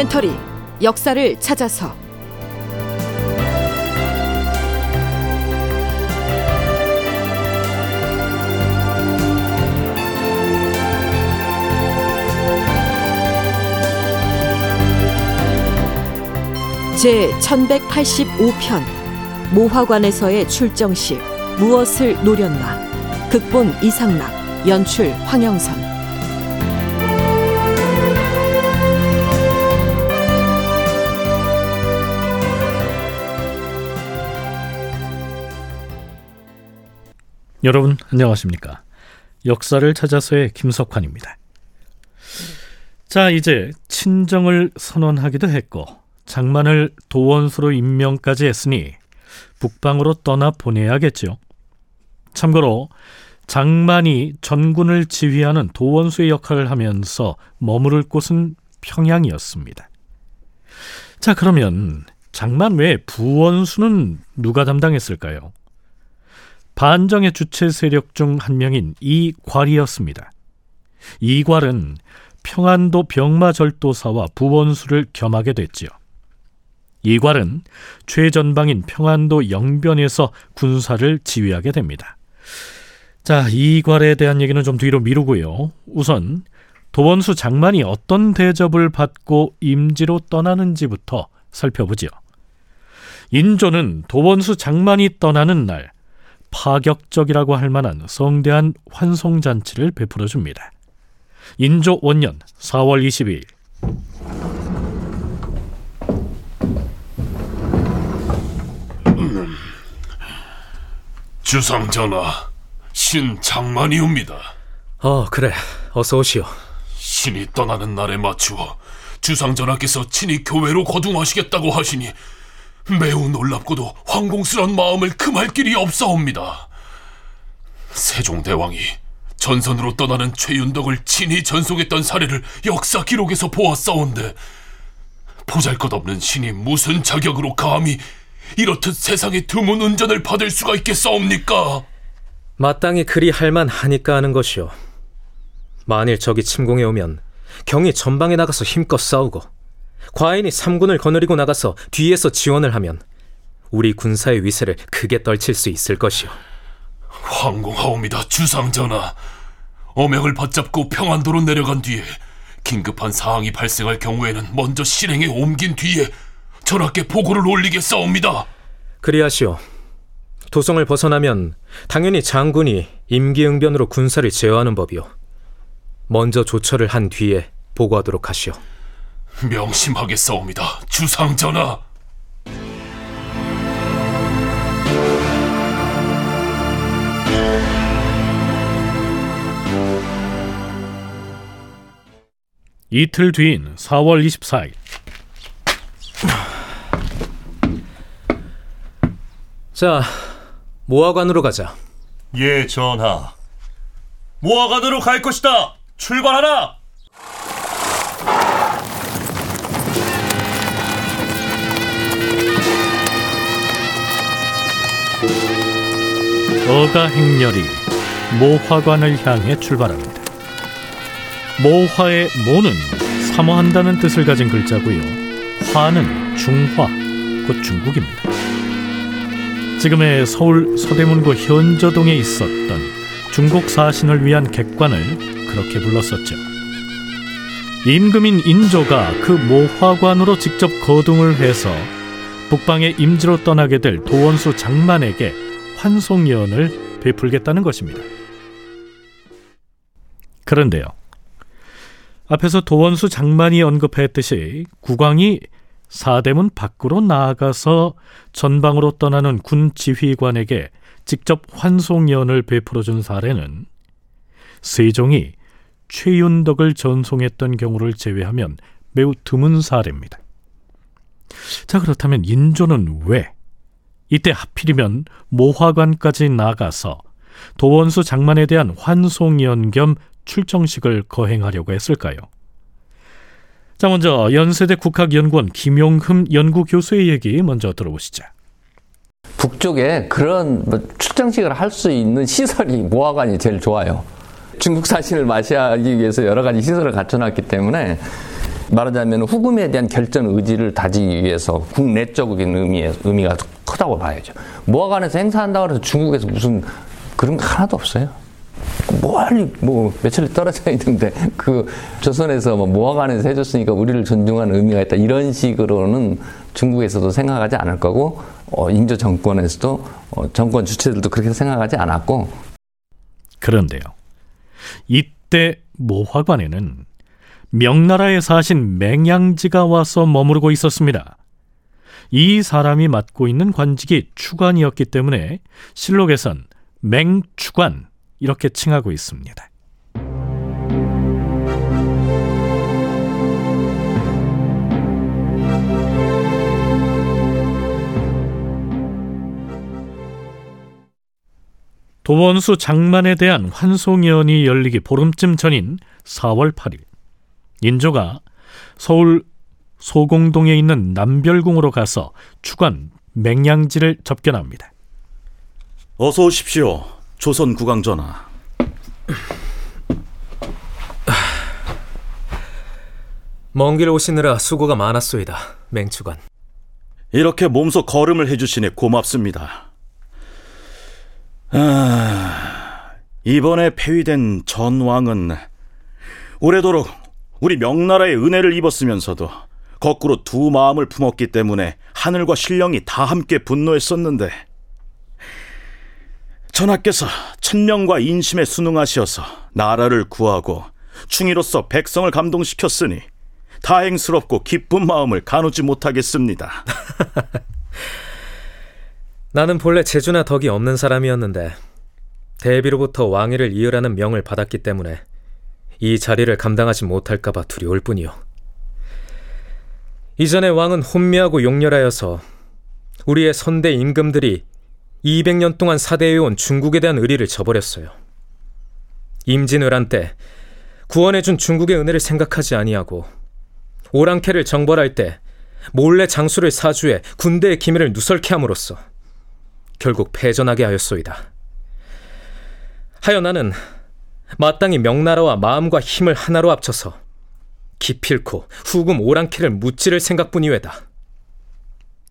다큐멘터리 역사를 찾아서. 제 1185편 모화관에서의 출정식 무엇을 노렸나? 극본 이상락 연출 황영선 여러분 안녕하십니까? 역사를 찾아서의 김석환입니다. 자, 이제 친정을 선언하기도 했고 장만을 도원수로 임명까지 했으니 북방으로 떠나 보내야겠죠. 참고로 장만이 전군을 지휘하는 도원수의 역할을 하면서 머무를 곳은 평양이었습니다. 자, 그러면 장만 외에 부원수는 누가 담당했을까요? 반정의 주체 세력 중 한 명인 이괄이었습니다. 이괄은 평안도 병마절도사와 부원수를 겸하게 됐지요. 이괄은 최전방인 평안도 영변에서 군사를 지휘하게 됩니다. 자, 이괄에 대한 얘기는 좀 뒤로 미루고요. 우선 도원수 장만이 어떤 대접을 받고 임지로 떠나는지부터 살펴보지요. 인조는 도원수 장만이 떠나는 날 파격적이라고 할 만한 성대한 환송 잔치를 베풀어 줍니다. 인조 원년 4월 22일 주상 전하, 신 장만이옵니다. 어, 그래. 어서 오시오. 신이 떠나는 날에 맞추어 주상 전하께서 친히 교회로 거둥하시겠다고 하시니 매우 놀랍고도 황공스러운 마음을 금할 길이 없사옵니다. 세종대왕이 전선으로 떠나는 최윤덕을 친히 전송했던 사례를 역사 기록에서 보았사온데 보잘것없는 신이 무슨 자격으로 감히 이렇듯 세상에 드문 운전을 받을 수가 있겠사옵니까? 마땅히 그리 할만하니까 하는 것이오. 만일 적이 침공해 오면 경이 전방에 나가서 힘껏 싸우고 과인이 삼군을 거느리고 나가서 뒤에서 지원을 하면 우리 군사의 위세를 크게 떨칠 수 있을 것이오. 황공하옵니다, 주상전하. 어명을 받잡고 평안도로 내려간 뒤에 긴급한 사항이 발생할 경우에는 먼저 실행에 옮긴 뒤에 전하께 보고를 올리겠사옵니다. 그리하시오. 도성을 벗어나면 당연히 장군이 임기응변으로 군사를 제어하는 법이오. 먼저 조처를 한 뒤에 보고하도록 하시오. 명심하겠사옵니다, 주상전하. 이틀 뒤인 4월 24일 자, 모화관으로 가자. 예, 전하. 모아가도록 할 것이다. 출발하라. 어가 행렬이 모화관을 향해 출발합니다. 모화의 모는 사모한다는 뜻을 가진 글자고요. 화는 중화, 곧 중국입니다. 지금의 서울 서대문구 현저동에 있었던 중국 사신을 위한 객관을 그렇게 불렀었죠. 임금인 인조가 그 모화관으로 직접 거둥을 해서 북방의 임지로 떠나게 될 도원수 장만에게 환송연을 베풀겠다는 것입니다. 그런데요. 앞에서 도원수 장만이 언급했듯이 국왕이 사대문 밖으로 나아가서 전방으로 떠나는 군 지휘관에게 직접 환송연을 베풀어 준 사례는 세종이 최윤덕을 전송했던 경우를 제외하면 매우 드문 사례입니다. 자, 그렇다면 인조는 왜 이때 하필이면 모화관까지 나가서 도원수 장만에 대한 환송연 겸 출정식을 거행하려고 했을까요? 자, 먼저 연세대 국학연구원 김용흠 연구교수의 얘기 먼저 들어보시죠. 북쪽에 그런 뭐 출정식을 할 수 있는 시설이 모화관이 제일 좋아요. 중국 사신을 마시하기 위해서 여러 가지 시설을 갖춰놨기 때문에 말하자면 후금에 대한 결전 의지를 다지기 위해서 국내적인 의미, 의미가 크다고 봐야죠. 모하관에서 행사한다고 해서 중국에서 무슨 그런 거 하나도 없어요. 멀리 뭐 며칠 떨어져 있는데 그 조선에서 뭐 모하관에서 해줬으니까 우리를 존중하는 의미가 있다 이런 식으로는 중국에서도 생각하지 않을 거고 어, 인조 정권에서도 어, 정권 주체들도 그렇게 생각하지 않았고 그런데요. 이때 모화관에는 명나라에 사신 맹양지가 와서 머무르고 있었습니다. 이 사람이 맡고 있는 관직이 추관이었기 때문에 실록에선 맹추관 이렇게 칭하고 있습니다. 도원수 장만에 대한 환송연이 열리기 보름쯤 전인 4월 8일 인조가 서울 소공동에 있는 남별궁으로 가서 추관 맹양지를 접견합니다. 어서 오십시오. 조선 국왕 전하. 먼 길 오시느라 수고가 많았소이다. 맹추관. 이렇게 몸소 걸음을 해주시니 고맙습니다. 아, 이번에 폐위된 전 왕은 오래도록 우리 명나라의 은혜를 입었으면서도 거꾸로 두 마음을 품었기 때문에 하늘과 신령이 다 함께 분노했었는데 전하께서 천명과 인심에 순응하시어서 나라를 구하고 충이로서 백성을 감동시켰으니 다행스럽고 기쁜 마음을 가누지 못하겠습니다. 나는 본래 재주나 덕이 없는 사람이었는데 대비로부터 왕위를 이으라는 명을 받았기 때문에 이 자리를 감당하지 못할까봐 두려울 뿐이요. 이전에 왕은 혼미하고 용렬하여서 우리의 선대 임금들이 200년 동안 사대해온 중국에 대한 의리를 저버렸어요. 임진왜란 때 구원해준 중국의 은혜를 생각하지 아니하고 오랑캐를 정벌할 때 몰래 장수를 사주해 군대의 기밀을 누설케 함으로써 결국 패전하게 하였소이다. 하여 나는 마땅히 명나라와 마음과 힘을 하나로 합쳐서 기필코 후금 오랑캐를 무찌를 생각뿐이외다.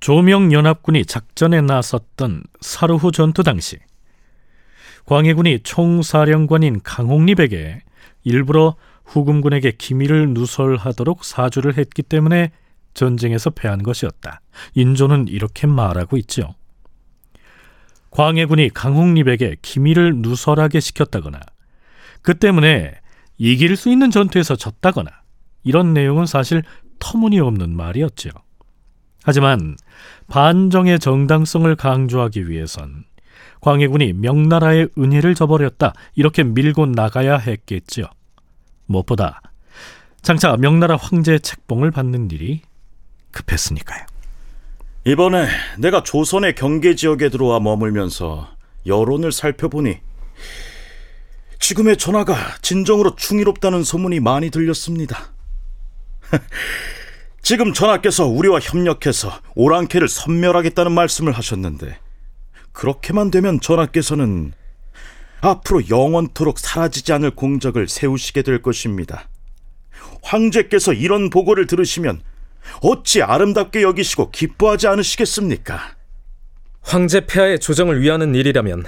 조명연합군이 작전에 나섰던 사르후 전투 당시 광해군이 총사령관인 강홍립에게 일부러 후금군에게 기밀을 누설하도록 사주를 했기 때문에 전쟁에서 패한 것이었다. 인조는 이렇게 말하고 있죠. 광해군이 강홍립에게 기밀을 누설하게 시켰다거나 그 때문에 이길 수 있는 전투에서 졌다거나 이런 내용은 사실 터무니없는 말이었죠. 하지만 반정의 정당성을 강조하기 위해선 광해군이 명나라의 은혜를 저버렸다 이렇게 밀고 나가야 했겠지요. 무엇보다 장차 명나라 황제의 책봉을 받는 일이 급했으니까요. 이번에 내가 조선의 경계 지역에 들어와 머물면서 여론을 살펴보니 지금의 전하가 진정으로 충의롭다는 소문이 많이 들렸습니다. 지금 전하께서 우리와 협력해서 오랑캐를 섬멸하겠다는 말씀을 하셨는데 그렇게만 되면 전하께서는 앞으로 영원토록 사라지지 않을 공적을 세우시게 될 것입니다. 황제께서 이런 보고를 들으시면 어찌 아름답게 여기시고 기뻐하지 않으시겠습니까? 황제 폐하의 조정을 위하는 일이라면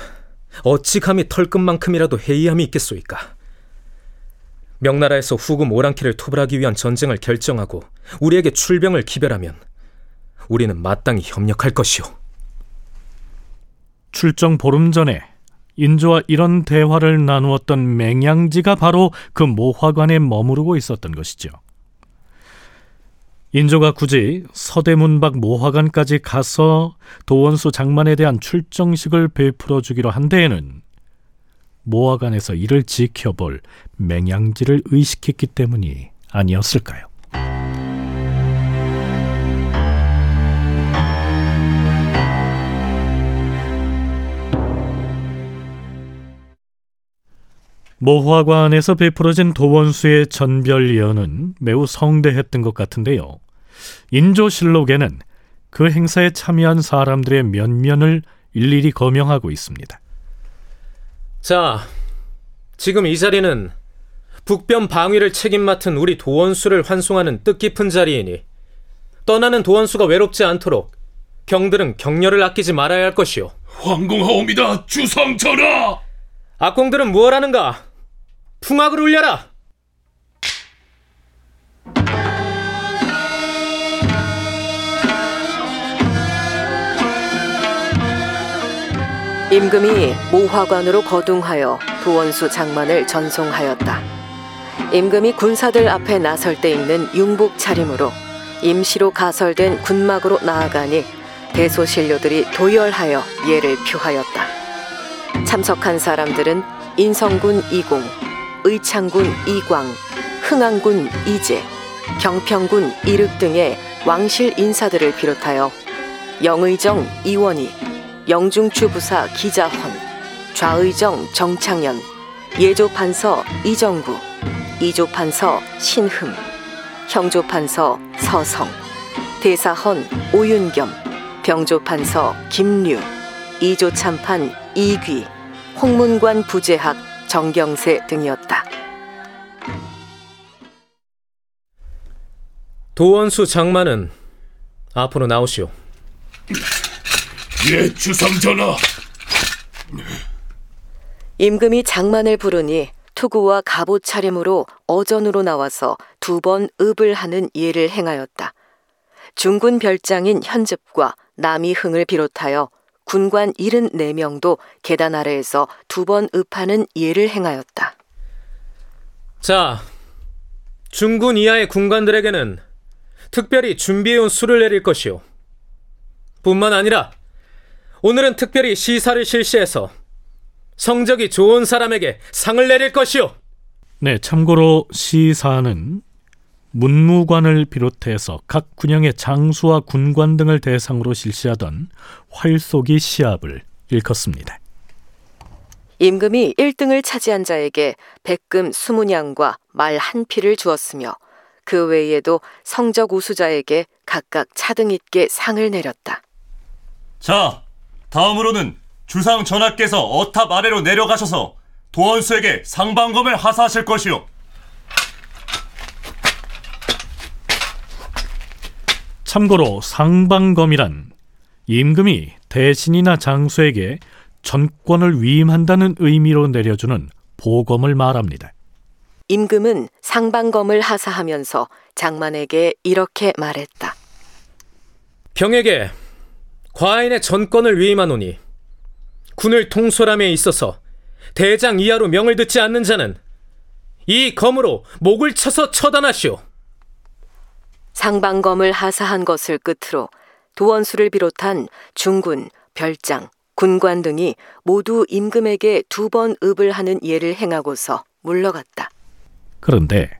어찌 감히 털끝만큼이라도 회의함이 있겠소이까? 명나라에서 후금 오랑캐를 투벌하기 위한 전쟁을 결정하고 우리에게 출병을 기별하면 우리는 마땅히 협력할 것이오. 출정 보름 전에 인조와 이런 대화를 나누었던 맹양지가 바로 그 모화관에 머무르고 있었던 것이죠. 인조가 굳이 서대문 밖 모화관까지 가서 도원수 장만에 대한 출정식을 베풀어 주기로 한 데에는 모화관에서 이를 지켜볼 맹양지를 의식했기 때문이 아니었을까요? 모화관에서 베풀어진 도원수의 전별 예언은 매우 성대했던 것 같은데요. 인조실록에는 그 행사에 참여한 사람들의 면면을 일일이 거명하고 있습니다. 자, 지금 이 자리는 북변 방위를 책임 맡은 우리 도원수를 환송하는 뜻깊은 자리이니 떠나는 도원수가 외롭지 않도록 경들은 격려를 아끼지 말아야 할 것이오. 황공하옵니다, 주상 전하. 악공들은 무엇 하는가? 풍악을 울려라! 임금이 모화관으로 거둥하여 도원수 장만을 전송하였다. 임금이 군사들 앞에 나설 때 입는 융복 차림으로 임시로 가설된 군막으로 나아가니 대소신료들이 도열하여 예를 표하였다. 참석한 사람들은 인성군 이공, 의창군 이광, 흥안군 이재, 경평군 이륵 등의 왕실 인사들을 비롯하여 영의정 이원희, 영중추 부사 기자헌, 좌의정 정창현, 예조판서 이정구, 이조판서 신흠, 형조판서 서성, 대사헌 오윤겸, 병조판서 김류, 이조참판 이귀, 홍문관 부재학 정경세 등이었다. 도원수 장만은 앞으로 나오시오. 예, 주상 전하. 임금이 장만을 부르니 투구와 갑옷 차림으로 어전으로 나와서 두 번 읍을 하는 예를 행하였다. 중군 별장인 현즙과 남이흥을 비롯하여 군관 74명도 계단 아래에서 두 번 읍하는 예를 행하였다. 자, 중군 이하의 군관들에게는 특별히 준비해온 수를 내릴 것이오. 뿐만 아니라 오늘은 특별히 시사를 실시해서 성적이 좋은 사람에게 상을 내릴 것이오. 네, 참고로 시사는 문무관을 비롯해서 각 군영의 장수와 군관 등을 대상으로 실시하던 활쏘기 시합을 일컫습니다. 임금이 1등을 차지한 자에게 백금 20냥과 말 한 피를 주었으며 그 외에도 성적 우수자에게 각각 차등 있게 상을 내렸다. 자, 다음으로는 주상 전하께서 어탑 아래로 내려가셔서 도원수에게 상방검을 하사하실 것이오. 참고로 상방검이란 임금이 대신이나 장수에게 전권을 위임한다는 의미로 내려주는 보검을 말합니다. 임금은 상방검을 하사하면서 장만에게 이렇게 말했다. 병에게 과인의 전권을 위임하노니 군을 통솔함에 있어서 대장 이하로 명을 듣지 않는 자는 이 검으로 목을 쳐서 처단하시오. 상방검을 하사한 것을 끝으로 도원수를 비롯한 중군, 별장, 군관 등이 모두 임금에게 두 번 읍을 하는 예를 행하고서 물러갔다. 그런데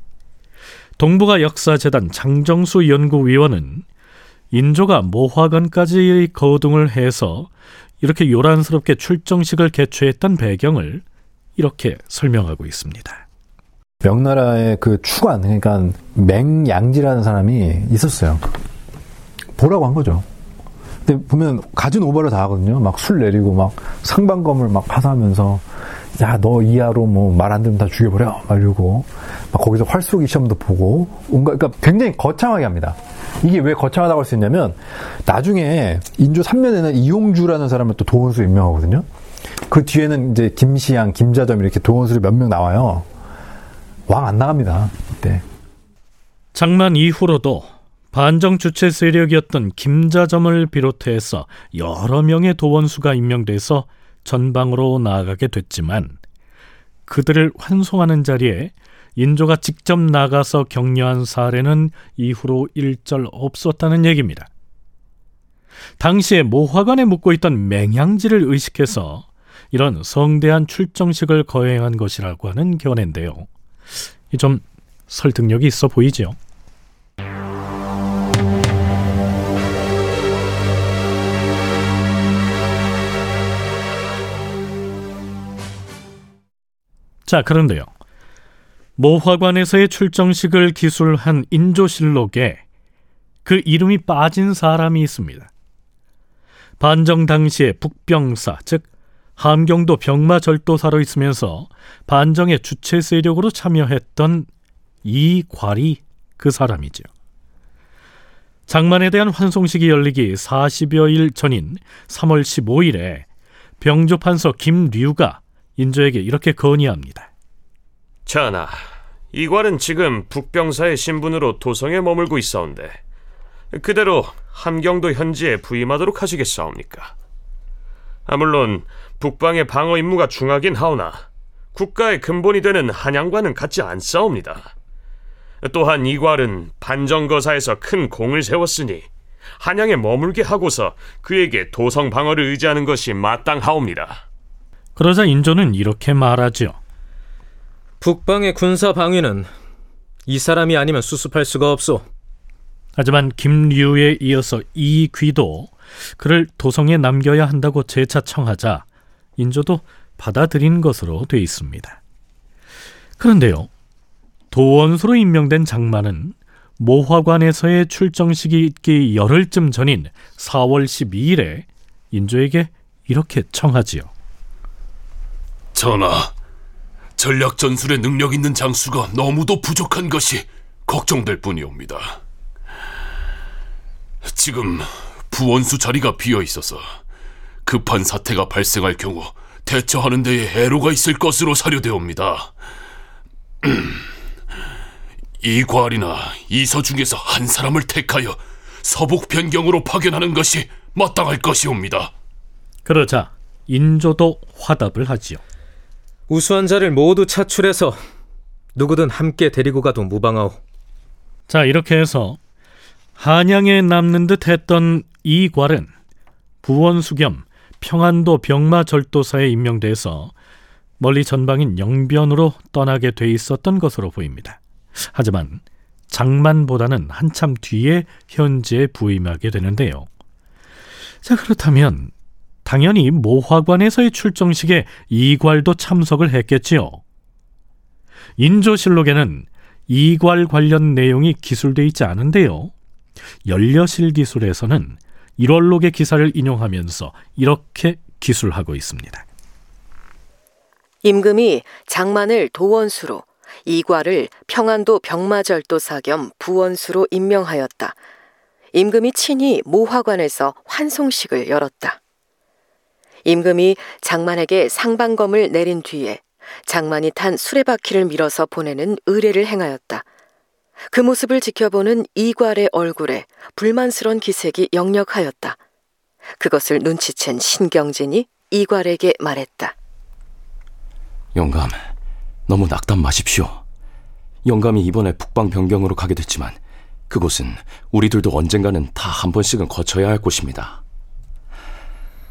동북아 역사재단 장정수 연구위원은 인조가 모화관까지 거둥을 해서 이렇게 요란스럽게 출정식을 개최했던 배경을 이렇게 설명하고 있습니다. 명나라의 그 추관, 그러니까 맹양지라는 사람이 있었어요. 보라고 한 거죠. 근데 보면 가진 오바를 다 하거든요. 막 술 내리고 막 상반검을 막 하사하면서 야 너 이하로 뭐 말 안 들으면 다 죽여버려 막 이러고 막 거기서 활쏘기 시험도 보고 온갖 그러니까 굉장히 거창하게 합니다. 이게 왜 거창하다고 할 수 있냐면 나중에 인조 3년에는 이용주라는 사람을 또 도원수 임명하거든요. 그 뒤에는 이제 김시양, 김자점 이렇게 도원수를 몇 명 나와요. 왕 안 나갑니다. 이때. 장만 이후로도 반정 주체 세력이었던 김자점을 비롯해서 여러 명의 도원수가 임명돼서 전방으로 나아가게 됐지만 그들을 환송하는 자리에 인조가 직접 나가서 격려한 사례는 이후로 일절 없었다는 얘기입니다. 당시에 모화관에 묵고 있던 맹양지를 의식해서 이런 성대한 출정식을 거행한 것이라고 하는 견해인데요. 좀 설득력이 있어 보이지요. 자, 그런데요. 모화관에서의 출정식을 기술한 인조실록에 그 이름이 빠진 사람이 있습니다. 반정 당시의 북병사, 즉 함경도 병마절도사로 있으면서 반정의 주체 세력으로 참여했던 이괄이 그 사람이죠. 장만에 대한 환송식이 열리기 40여일 전인 3월 15일에 병조판서 김류가 인조에게 이렇게 건의합니다. 전하, 이괄은 지금 북병사의 신분으로 도성에 머물고 있사온데 그대로 함경도 현지에 부임하도록 하시겠사옵니까? 아 물론 북방의 방어 임무가 중하긴 하오나 국가의 근본이 되는 한양과는 같지 않사옵니다. 또한 이괄은 반정거사에서 큰 공을 세웠으니 한양에 머물게 하고서 그에게 도성 방어를 의지하는 것이 마땅하옵니다. 그러자 인조는 이렇게 말하죠. 북방의 군사 방위는 이 사람이 아니면 수습할 수가 없소. 하지만 김류에 이어서 이귀도 그를 도성에 남겨야 한다고 재차 청하자 인조도 받아들인 것으로 돼 있습니다. 그런데요, 도원수로 임명된 장만은 모화관에서의 출정식이 있기 열흘쯤 전인 4월 12일에 인조에게 이렇게 청하지요. 전하, 전략 전술에 능력 있는 장수가 너무도 부족한 것이 걱정될 뿐이옵니다. 지금 부원수 자리가 비어 있어서 급한 사태가 발생할 경우 대처하는 데에 애로가 있을 것으로 사료되옵니다. 이괄이나 이서 중에서 한 사람을 택하여 서북 변경으로 파견하는 것이 마땅할 것이옵니다. 그러자 인조도 화답을 하지요. 우수한 자를 모두 차출해서 누구든 함께 데리고 가도 무방하오. 자, 이렇게 해서 한양에 남는 듯 했던 이괄은 부원수 겸 평안도 병마절도사에 임명돼서 멀리 전방인 영변으로 떠나게 돼 있었던 것으로 보입니다. 하지만 장만보다는 한참 뒤에 현지에 부임하게 되는데요. 자, 그렇다면 당연히 모화관에서의 출정식에 이괄도 참석을 했겠지요. 인조실록에는 이괄 관련 내용이 기술돼 있지 않은데요. 연려실 기술에서는 1월록의 기사를 인용하면서 이렇게 기술하고 있습니다. 임금이 장만을 도원수로 이괄을 평안도 병마절도사 겸 부원수로 임명하였다. 임금이 친히 모화관에서 환송식을 열었다. 임금이 장만에게 상방검을 내린 뒤에 장만이 탄 수레바퀴를 밀어서 보내는 의례를 행하였다. 그 모습을 지켜보는 이괄의 얼굴에 불만스런 기색이 역력하였다. 그것을 눈치챈 신경진이 이괄에게 말했다. 영감, 너무 낙담 마십시오. 영감이 이번에 북방 변경으로 가게 됐지만 그곳은 우리들도 언젠가는 다 한 번씩은 거쳐야 할 곳입니다.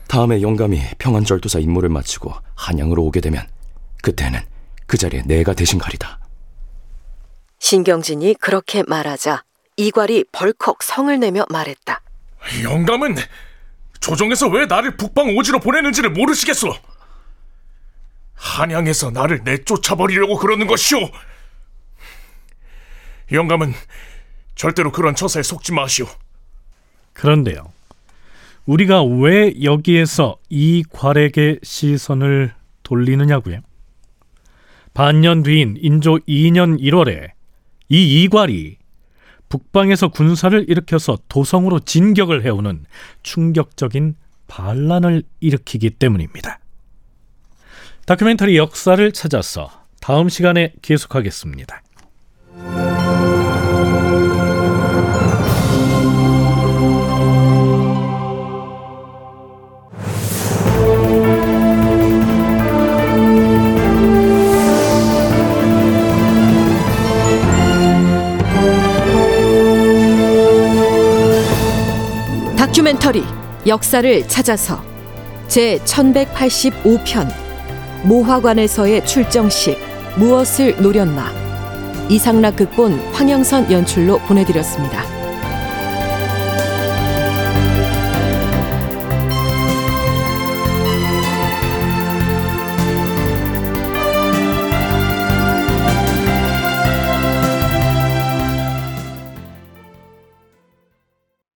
다음에 영감이 평안절도사 임무를 마치고 한양으로 오게 되면 그때는 그 자리에 내가 대신 가리다. 신경진이 그렇게 말하자 이괄이 벌컥 성을 내며 말했다. 영감은 조정에서 왜 나를 북방 오지로 보내는지를 모르시겠소. 한양에서 나를 내쫓아버리려고 그러는 것이오. 영감은 절대로 그런 처사에 속지 마시오. 그런데요. 우리가 왜 여기에서 이 괄에게 시선을 돌리느냐고요? 반년 뒤인 인조 2년 1월에 이 이괄이 북방에서 군사를 일으켜서 도성으로 진격을 해오는 충격적인 반란을 일으키기 때문입니다. 다큐멘터리 역사를 찾아서 다음 시간에 계속하겠습니다. 다큐멘터리 역사를 찾아서 제 1185편 모화관에서의 출정식 무엇을 노렸나 이상락 극본 황영선 연출로 보내드렸습니다.